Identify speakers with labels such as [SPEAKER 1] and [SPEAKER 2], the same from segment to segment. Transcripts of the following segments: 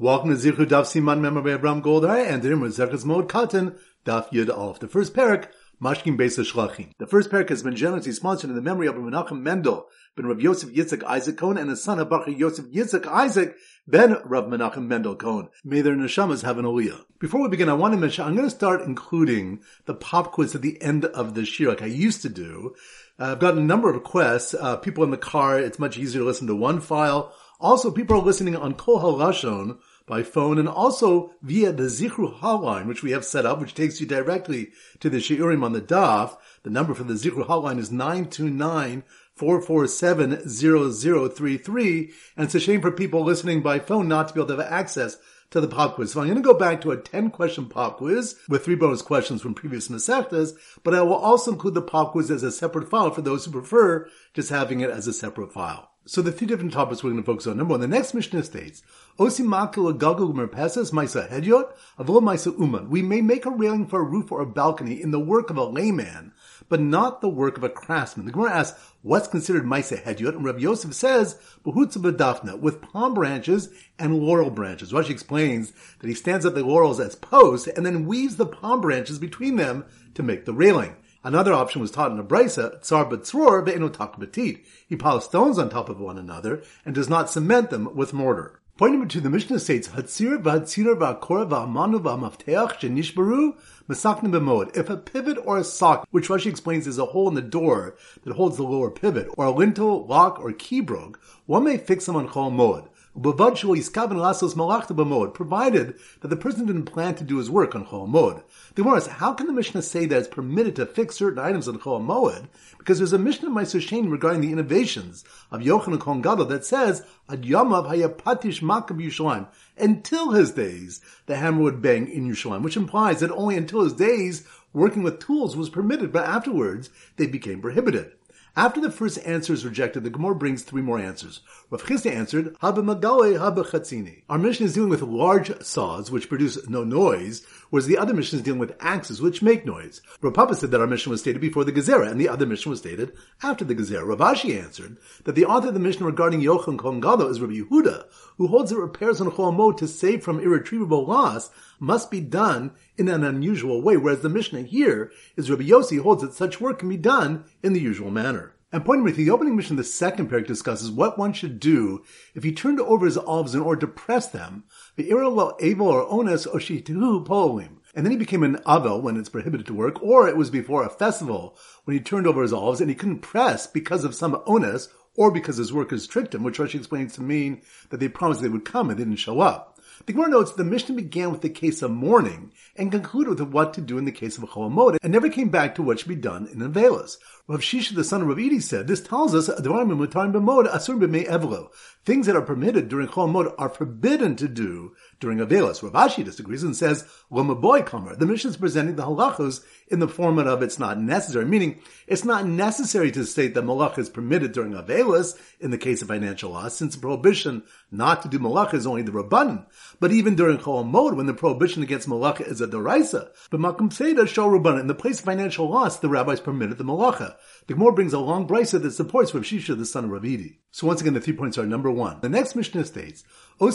[SPEAKER 1] Welcome to Zichru Daf Siman Member by Abraham Goldar and in Zechus Moed Katan Daf Yud Alf. The first parak, Mashkin Beis Shlachim. The first parak has been generously sponsored in the memory of Menachem Mendel ben Rav Yosef Yitzchak Isaac Cohen and his son Habachi Yosef Yitzchak Isaac ben Rav Menachem Mendel Cohen. May their neshamas have an aliyah. Before we begin, I want to mention I'm going to start including the pop quiz at the end of the shir like I used to do. Uh, I've gotten a number of requests. Uh, people in the car, it's much easier to listen to one file. Also, people are listening on Kol HaLashon by phone and also via the Zichru hotline, which we have set up, which takes you directly to the Shiurim on the DAF. The number for the Zichru hotline is 929 447 0033. And it's a shame for people listening by phone not to be able to have access to the pop quiz. So I'm going to go back to a 10 question pop quiz with three bonus questions from previous Masechtas, but I will also include the pop quiz as a separate file for those who prefer just having it as a separate file. So the three different topics we're going to focus on. Number one, the next Mishnah states, Osi makil gagul merpeses maisa hedyot avol maisa uman. We may make a railing for a roof or a balcony in the work of a layman, but not the work of a craftsman. The Gemara asks, what's considered maisa hedyot? And Rabbi Yosef says, behutza bedafna, with palm branches and laurel branches. Rashi explains that he stands up the laurels as posts and then weaves the palm branches between them to make the railing. Another option was taught in a brisa, tsar betzror ve'enotak betit. He piles stones on top of one another and does not cement them with mortar. Point to the Mishnah states, Hatzir v'hatzir v'akor v'amanu v'amafteach shenishbaru mesaknim b'mod. If a pivot or a sock, which Rashi explains is a hole in the door that holds the lower pivot, or a lintel, lock, or key broke, one may fix them on chol mod provided that the person didn't plan to do his work on Chol. The Gemara asks, how can the Mishnah say that it's permitted to fix certain items on Chol? Because there's a Mishnah Maaser Sheni regarding the innovations of Yochanan Kohen Gadol that says, Ad Yamav Hayapatish Makab Yushalayim. Until his days, the hammer would bang in Yerushalayim, which implies that only until his days, working with tools was permitted, but afterwards, they became prohibited. After the first answer is rejected, the Gemara brings three more answers. Rav Chisda answered. Our Mishnah is dealing with large saws, which produce no noise, whereas the other Mishnah is dealing with axes, which make noise. Rav Papa said that our Mishnah was stated before the Gezerah, and the other Mishnah was stated after the Gezerah. Rav Ashi answered that the author of the Mishnah regarding Yochanan Kohen Gadol is Rabbi Yehuda, who holds that repairs on Chol to save from irretrievable loss must be done in an unusual way, whereas the Mishnah here is Rabbi Yossi holds that such work can be done in the usual manner. And point number three, the opening Mishnah the second parak discusses what one should do if he turned over his olives in order to press them. And then he became an avel when it's prohibited to work, or it was before a festival when he turned over his olives and he couldn't press because of some onus or because his workers tricked him, which Rashi explains to mean that they promised they would come and they didn't show up. The Gemara notes the Mishnah began with the case of mourning and concluded with what to do in the case of a Cholamod and never came back to what should be done in Avelis. Rav Shisha, the son of Rav Edi, said, this tells us things that are permitted during Chol are forbidden to do during Avelis. Rav Ashi disagrees and says, boy Kamar. The Mishnah is presenting the halachos in the format of it's not necessary, meaning it's not necessary to state that malach is permitted during Avelis in the case of financial loss, since the prohibition not to do malach is only the Rabban. But even during Chol Mod, when the prohibition against malach is a deraisa, but Makom Seda show Rabban, in the place of financial loss, the rabbis permitted the malacha. The Gemara brings a long brisa that supports Rav Shisha, the son of Ravidi. So once again, the three points are number one. The next Mishnah states, We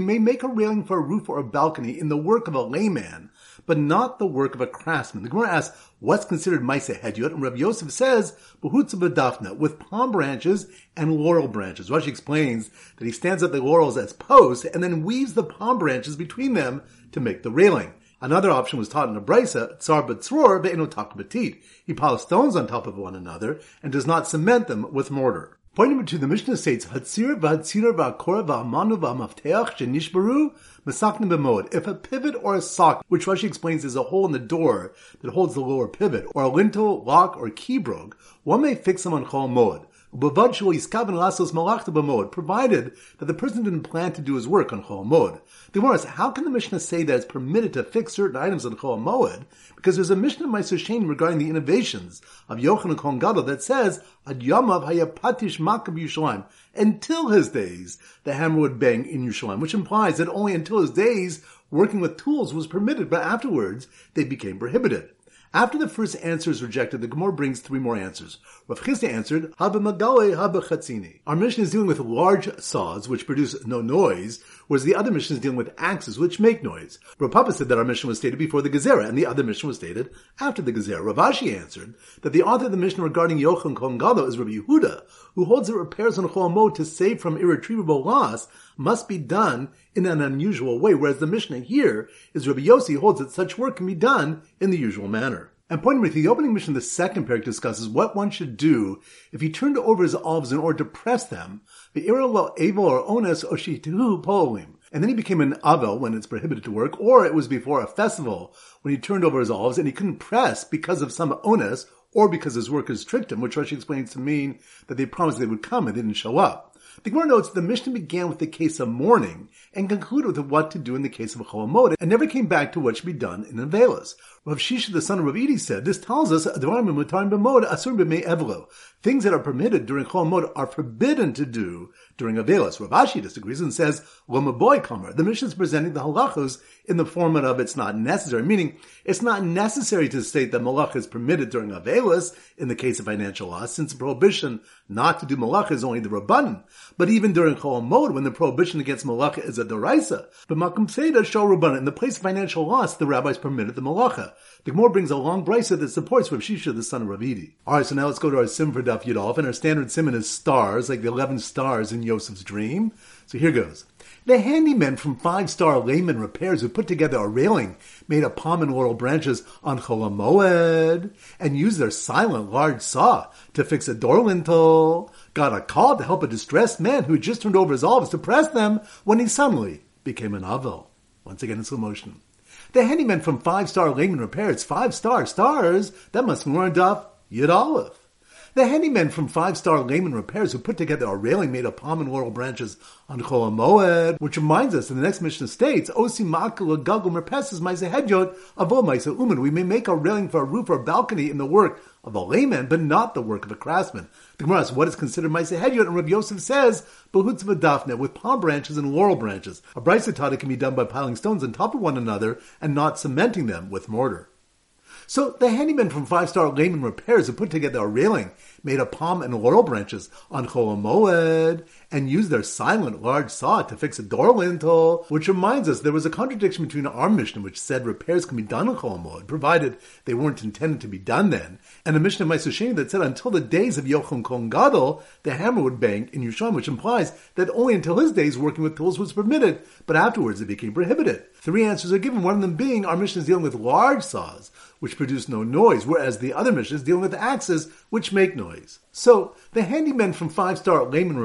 [SPEAKER 1] may make a railing for a roof or a balcony in the work of a layman, but not the work of a craftsman. The Gemara asks, what's considered maisa hedyot? And Rabbi Yosef says, behutza with palm branches and laurel branches. Rashi explains that he stands up the laurels as posts and then weaves the palm branches between them to make the railing. Another option was taught in a brisa, tsar betzror ve'enotak betit. He piles stones on top of one another and does not cement them with mortar. Point number two, the Mishnah states, Hatzir v'hatzir v'akor v'amanu v'amafteach shenishbaru mesaknim b'mod. If a pivot or a sock, which Rashi explains is a hole in the door that holds the lower pivot, or a lintel, lock, or key broke, one may fix them on chol mod provided that the person didn't plan to do his work on Chol. The Gemara asks, how can the Mishnah say that it's permitted to fix certain items on Chol? Because there's a Mishnah Maaser Sheni regarding the innovations of Yochanan Kohen Gadol that says, Ad Yamav Hayapatish Makab Yushalayim. Until his days, the hammer would bang in Yerushalayim, which implies that only until his days, working with tools was permitted, but afterwards, they became prohibited. After the first answer is rejected, the Gemara brings three more answers. Rav Chisda answered, Haba Magale. Our Mishnah is dealing with large saws, which produce no noise, whereas the other Mishnah is dealing with axes, which make noise. Rav Papa said that our Mishnah was stated before the Gezerah, and the other Mishnah was stated after the Gezerah. Rav Ashi answered that the author of the Mishnah regarding Yochanan Kohen is Rabbi Yehuda, who holds that repairs on Chol to save from irretrievable loss must be done in an unusual way, whereas the Mishnah here is Rabbi Yossi holds that such work can be done in the usual manner. And pointing with the opening Mishnah, the second parak discusses what one should do if he turned over his olives in order to press them, the irolo avel or ones oshituhu polim. And then he became an avel when it's prohibited to work, or it was before a festival when he turned over his olives and he couldn't press because of some onus or because his workers tricked him, which Rashi explains to mean that they promised they would come and they didn't show up. The Gemara notes the Mishnah began with the case of mourning and concluded with what to do in the case of a Cholamod and never came back to what should be done in Avelis. Rav Shisha, the son of Rav Edi, said, this tells us things that are permitted during Chol are forbidden to do during Avelis. Rav Ashi disagrees and says, boy Kamar. The Mishnah is presenting the halachos in the format of it's not necessary, meaning it's not necessary to state that malach is permitted during Avelis in the case of financial loss, since the prohibition not to do malach is only the Rabban. But even during Chol when the prohibition against malach is a deraisa, but Makom Seda show Rabban, in the place of financial loss, the rabbis permitted the malacha. The Gemara brings a long brisa that supports Rav Shisha, the son of Ravidi. Alright, so now let's go to our sim for Daf Yudolf, and our standard sim is stars, like the 11 stars in Yosef's dream. So here goes. The handymen from Five Star Layman Repairs who put together a railing made of palm and laurel branches on Cholamoed and used their silent large saw to fix a door lintel, got a call to help a distressed man who had just turned over his olives to press them when he suddenly became an avel. Once again in slow motion. The handyman from Five Star Layman Repairs, five star stars, that must be warned off Yud Aleph. The handyman from Five Star Layman Repairs who put together a railing made of palm and laurel branches on Chol Moed, which reminds us in the next Mishnah states, Osi Makala Gagul Merpeses Maise Hedyot Avo Maise Uman. We may make a railing for a roof or a balcony in the work of a layman, but not the work of a craftsman. The Gemara asks, what is considered Maise Hedyot? And Rabbi Yosef says, Bahutz Dafne, with palm branches and laurel branches. A brisa can be done by piling stones on top of one another and not cementing them with mortar. So the handyman from Five Star Layman Repairs had put together a railing made of palm and laurel branches on Chol and used their silent large saw to fix a door lintel, which reminds us there was a contradiction between our Mishnah, which said repairs can be done on Chol Moed, provided they weren't intended to be done then, and a Mishnah of Maisu that said until the days of Yochum Kohen Gadol, the hammer would bang in Yerushalayim, which implies that only until his days working with tools was permitted, but afterwards it became prohibited. Three answers are given, one of them being our Mishnah is dealing with large saws, which produce no noise, whereas the other Mishnah is dealing with axes, which make noise. So, the handymen from Five Star Layman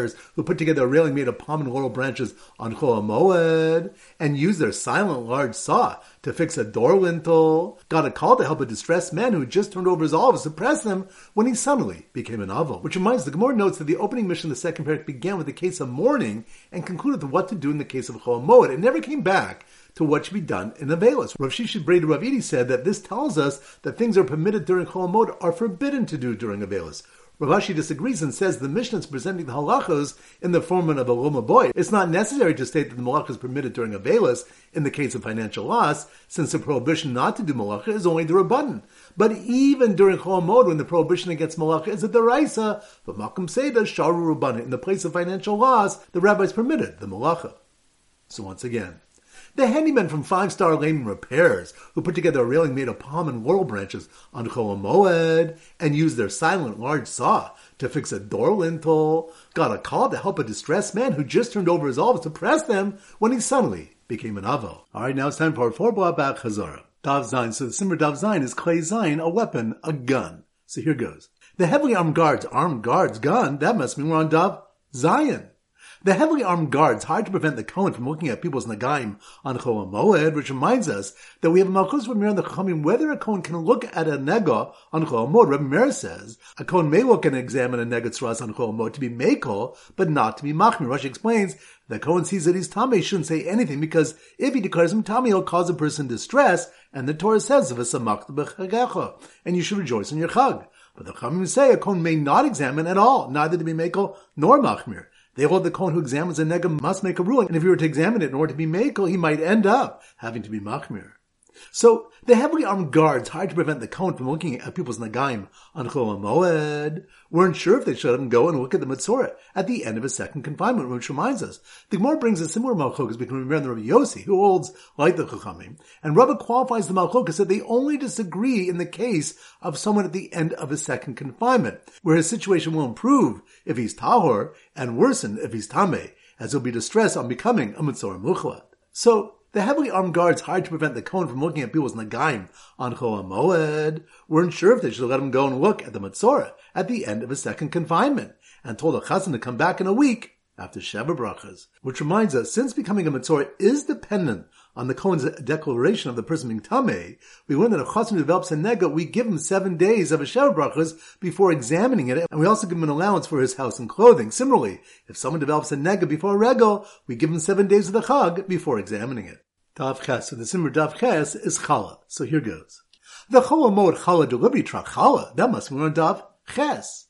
[SPEAKER 1] Repairs, who put together a railing made of palm and laurel branches on Chol Moed, and used their silent large saw to fix a door lintel, got a call to help a distressed man who had just turned over his olives to press them when he suddenly became an avel. Which reminds the Gemara notes that the opening Mishnah of the second parak began with the case of mourning and concluded with what to do in the case of Chol Moed. It never came back to what should be done in Avelis. Rav Shishid Breda Rav Edi said that this tells us that things are permitted during Chol are forbidden to do during Avelis. Rav Ashi disagrees and says the Mishnah is presenting the halachos in the form of a Loma boy. It's not necessary to state that the malach is permitted during Avelis in the case of financial loss, since the prohibition not to do malacha is only the rabbanon. But even during Chol when the prohibition against malacha is a deraisa, but Malkum Seda Sharu Rabbanon, in the place of financial loss, the rabbis permitted the malacha. So once again, the handyman from Five Star Layman Repairs, who put together a railing made of palm and laurel branches on Chol Moed and used their silent large saw to fix a door lintel, got a call to help a distressed man who just turned over his olives to press them when he suddenly became an avo. Alright, now it's time for four back Chazara. Dav Zayin. So the Simmer Dav Zayin is Clay Zayin, a weapon, a gun. So here goes. The heavily armed guards, armed guards, gun, that must mean we're on Dav Zayin. The heavily armed guards hired to prevent the Kohen from looking at people's Nagaim on Chol Moed, which reminds us that we have a Malchus Rabbi on the Chachamim whether a Kohen can look at a Nega on Chol Moed. Rabbi Meir says a Kohen may look and examine a Nega Tzras on Chol Moed to be Meko, but not to be Machmir. Rashi explains that Kohen sees that he's Tame shouldn't say anything because if he declares him Tame, he'll cause a person distress, and the Torah says, and you should rejoice in your Chag. But the Chachamim say a Kohen may not examine at all, neither to be Meko nor Machmir. They hold the Kohen who examines a nega must make a ruling, and if he were to examine it in order to be makel, he might end up having to be machmir. So the heavily armed guards hired to prevent the Kohen from looking at people's nagaim on Chol Moed weren't sure if they should let him go and look at the Mitzorah at the end of his second confinement, which reminds us, the Gemara brings a similar malchokas between Rabbi Rabbi Yossi, who holds like the Chachamim, and Rabbi qualifies the malchokas that they only disagree in the case of someone at the end of his second confinement, where his situation will improve if he's tahor and worsen if he's tameh, as he'll be distressed on becoming a Mitzorah Muchlat. So, the heavily armed guards hired to prevent the Kohen from looking at people's nagaim on Chol Moed weren't sure if they should let him go and look at the Matzorah at the end of his second confinement, and told the Chazan to come back in a week after Sheva Brachas. Which reminds us, since becoming a Matzorah is dependent on the Kohen's declaration of the person being Tameh, we learn that if Chassan develops a nega, we give him seven days of a Sheva Brachas before examining it, and we also give him an allowance for his house and clothing. Similarly, if someone develops a nega before a regal, we give him seven days of the Chag before examining it. Dav Ches, so the Simmer Dav Ches is Chala. So here goes. The Chola Mod Chala delivery truck, Chala, that must be on Dav Ches.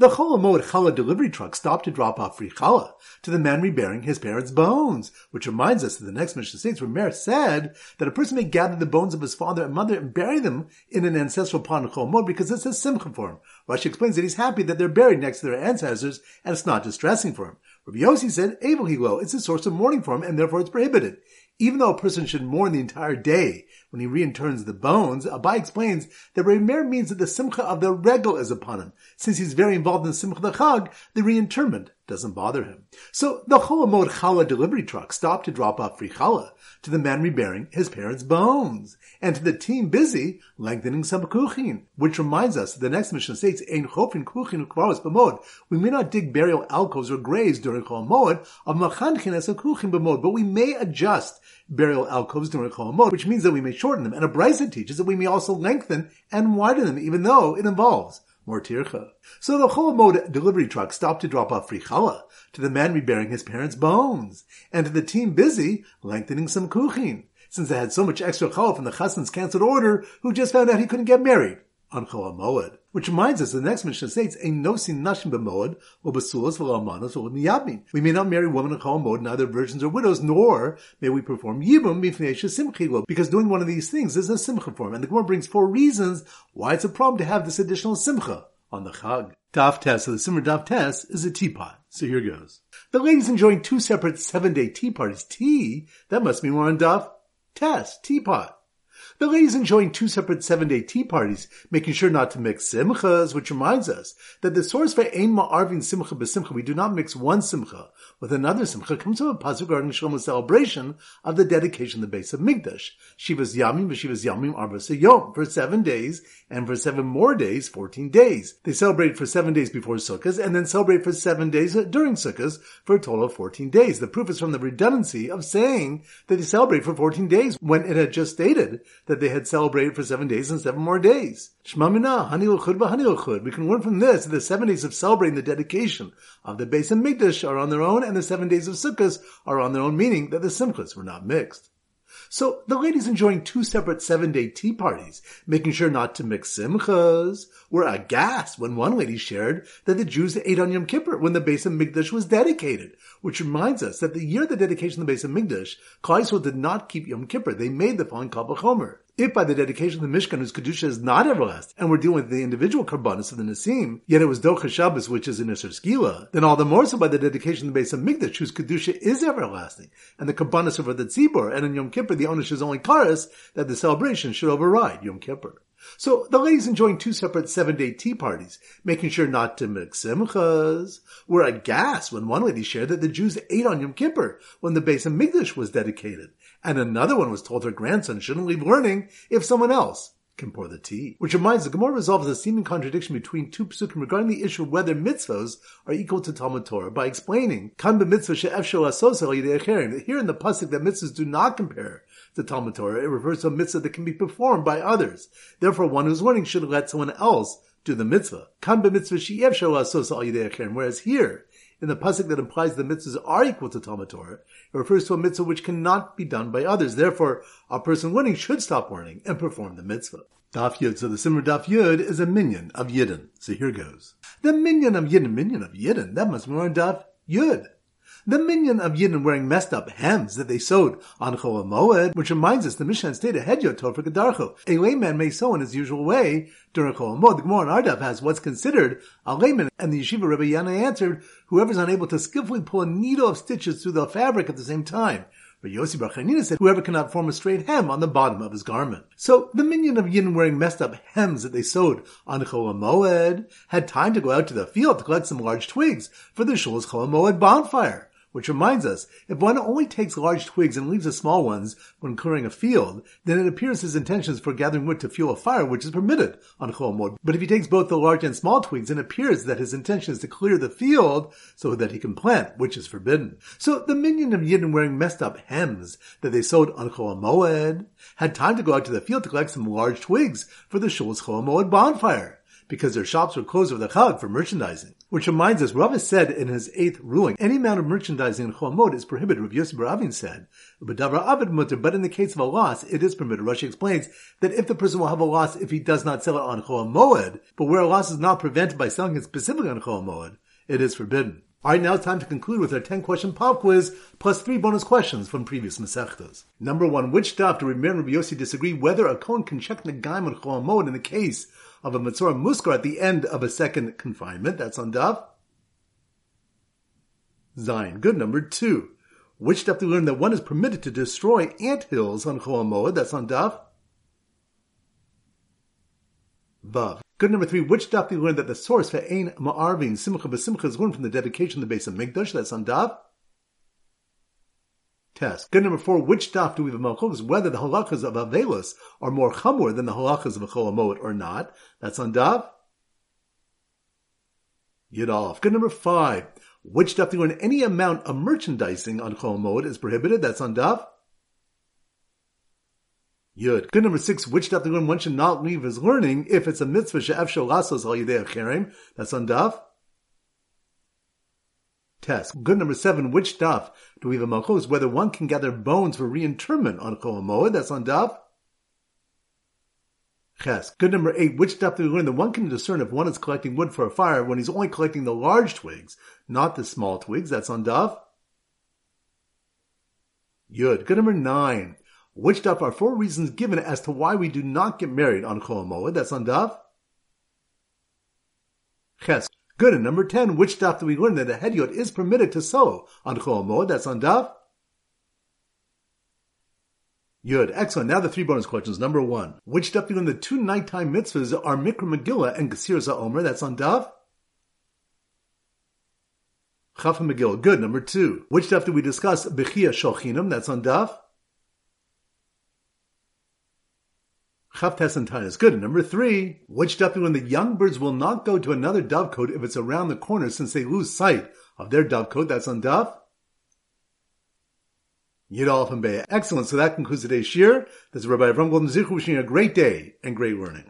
[SPEAKER 1] The Cholamod Challah delivery truck stopped to drop off free challah to the man rebearing his parents' bones, which reminds us that the next Mishnah states where Mer said that a person may gather the bones of his father and mother and bury them in an ancestral pond of Cholamod because it's a simcha for him. Rashi explains that he's happy that they're buried next to their ancestors and it's not distressing for him. Rabbi Yossi said, Abel Hilo, it's a source of mourning for him and therefore it's prohibited. Even though a person should mourn the entire day when he reinterns the bones, Abai explains that Remer means that the simcha of the regal is upon him. Since he's very involved in the simcha of the chag, the reinterment doesn't bother him. So the Cholamod Challah delivery truck stopped to drop off free challah to the man rebearing his parents' bones, and to the team busy lengthening some kuchin, which reminds us that the next Mishnah states, Ein chofin kuchin ukvaros b'mod. We may not dig burial alcoves or graves during Chol Moed of machanchin as a kuchin b'mod, but we may adjust burial alcoves during Chol Moed, which means that we may shorten them. And a Brisa teaches that we may also lengthen and widen them, even though it involves more tircha. So the Cholamod delivery truck stopped to drop off free challah to the man rebearing his parents' bones, and to the team busy lengthening some kuchin, since they had so much extra challah from the chassan's cancelled order, who just found out he couldn't get married on Cholamod. Which reminds us, the next Mishnah states, "Ein nosin nashim b'moed or b'sulas v'lamanos or miyabin." We may not marry women in Chol Moed, neither virgins or widows, nor may we perform yibum b'fnei simchilo, because doing one of these things is a simcha form. And the Gemara brings four reasons why it's a problem to have this additional simcha on the Chag. Daf Tes, so the Simmer Daf Tes is a teapot. So here goes. The ladies enjoying two separate seven-day tea parties. Tea? That must mean we're on Daf Tes, teapot. The ladies enjoying two separate seven-day tea parties, making sure not to mix simchas, which reminds us that the source for Ein Ma'arvin Simcha B'Simcha, we do not mix one simcha with another simcha, comes from a pasuk regarding Shlomo's celebration of the dedication of the Beis HaMikdash. Shivas Yamim v'Shivas Yamim Arba Yom, for seven days, and for seven more days, fourteen days. They celebrate for seven days before Sukkot, and then celebrate for seven days during Sukkot, for a total of fourteen days. The proof is from the redundancy of saying that they celebrate for fourteen days, when it had just stated that they had celebrated for seven days and seven more days. Shema Minah, Hani Hani We can learn from this that the seven days of celebrating the dedication of the Beis HaMikdash are on their own, and the seven days of Sukkot are on their own, meaning that the Simchas were not mixed. So the ladies enjoying two separate seven-day tea parties, making sure not to mix simchas, were aghast when one lady shared that the Jews ate on Yom Kippur when the Beis HaMikdash was dedicated, which reminds us that the year of the dedication of the Beis HaMikdash, Klal did not keep Yom Kippur. They made the following Kal Vachomer. If by the dedication of the Mishkan, whose Kedusha is not everlasting, and we're dealing with the individual Karbanis of the Nasim, yet it was Docha Shabbos, which is in Isser Skila, then all the more so by the dedication of the Beis HaMikdash, whose Kedusha is everlasting, and the Karbanis of the Tzibor, and in Yom Kippur, the Onish is only Karas, that the celebration should override Yom Kippur. So the ladies enjoying two separate seven-day tea parties, making sure not to mix simchas, were aghast when one lady shared that the Jews ate on Yom Kippur when the Beis HaMikdash was dedicated, and another one was told her grandson shouldn't leave learning if someone else can pour the tea. Which reminds the Gemara resolves a seeming contradiction between two psukim regarding the issue of whether mitzvahs are equal to Talmud Torah by explaining here in the pasuk that mitzvahs do not compare to Talmud Torah. It refers to a mitzvah that can be performed by others. Therefore, one who's learning should let someone else do the mitzvah Whereas here, in the pasuk that implies the mitzvahs are equal to Talmud Torah, it refers to a mitzvah which cannot be done by others. Therefore, a person learning should stop learning and perform the mitzvah. Daf Yud. So the Simmer Daf Yud is a minyan of Yidden. So here goes. The minyan of Yidden, minyan of Yidden, that must be on Daf Yud. The minyan of Yidden wearing messed up hems that they sewed on Chol Moed, which reminds us the Mishnah stated Hedyot Tov for Gedarcho. A layman may sew in his usual way during Chol Moed. The Gemara in Ardav has what's considered a layman, and the Yeshiva Rebbe Yana answered, whoever's unable to skillfully pull a needle of stitches through the fabric at the same time. But Yossi Bar Chanina said, whoever cannot form a straight hem on the bottom of his garment. So the minyan of Yin wearing messed up hems that they sewed on Chol Moed had time to go out to the field to collect some large twigs for the Shul's Chol Moed bonfire. Which reminds us, if one only takes large twigs and leaves the small ones when clearing a field, then it appears his intentions for gathering wood to fuel a fire, which is permitted on Chol. But if he takes both the large and small twigs, it appears that his intention is to clear the field so that he can plant, which is forbidden. So the minyan of Yidden wearing messed up hems that they sewed on Chol had time to go out to the field to collect some large twigs for the Shul's Chol bonfire because their shops were closed over the Chag for merchandising. Which reminds us, Rav said in his eighth ruling, any amount of merchandising in Chol is prohibited. Rav Yossi Baravin said, but in the case of a loss, it is permitted. Rashi explains that if the person will have a loss if he does not sell it on Chol Moed, but where a loss is not prevented by selling it specifically on Chol Moed, it is forbidden. Alright, now it's time to conclude with our 10 question pop quiz, plus three bonus questions from previous Masechtas. Number one, which daf do Rabbi and Rabbi Yossi disagree whether a Kohen can check the Gaim on Chol Moed in the case of a Matzorah Muskar at the end of a second confinement. That's on Daf. Zion. Good. Number two. Which daf do we learn that one is permitted to destroy ant hills on Chol Moed? That's on Daf. Vav. Good number three. Which daf do we learn that the source for Ein Ma'arvin Simcha B'Simcha is learned from the dedication of the Beis HaMikdash? That's on Daf test. Good number four, which daf do we have malchus? Whether the halachas of Avelus are more chamor than the halachas of Acholamot or not. That's on daf. Yidalf. Good number five, which daf do we learn any amount of merchandising on Cholamot is prohibited? That's on daf. Yud. Good number six, which daf do we one should not leave his learning if it's a mitzvah she'ef shalasos al yidei That's on daf test. Good number seven, which daf do we have a malchus? Whether one can gather bones for reinterment on Chol that's on daf. Ches. Good number eight, which daf do we learn that one can discern if one is collecting wood for a fire when he's only collecting the large twigs, not the small twigs, that's on daf. Yud. Good number nine, which daf are four reasons given as to why we do not get married on Chol that's on daf. Ches. Good. And number 10, which daf do we learn that a hedyot is permitted to sew on Chol? That's on daf. Yud. Excellent. Now the three bonus questions. Number one, which daf do we learn the two nighttime mitzvahs are Mikra Megillah and Gesir Za'omer? That's on daf. Chaf Megillah. Good. Number two, which daf do we discuss Bechia Shochinam? That's on daf. Chavtes and Tainus. Good. And number three, which daf when the young birds will not go to another dovecote if it's around the corner since they lose sight of their dovecote. That's on dove. Yidal from Excellent. So that concludes today's shir. This is Rabbi Avram Golden Zichru wishing you a great day and great learning.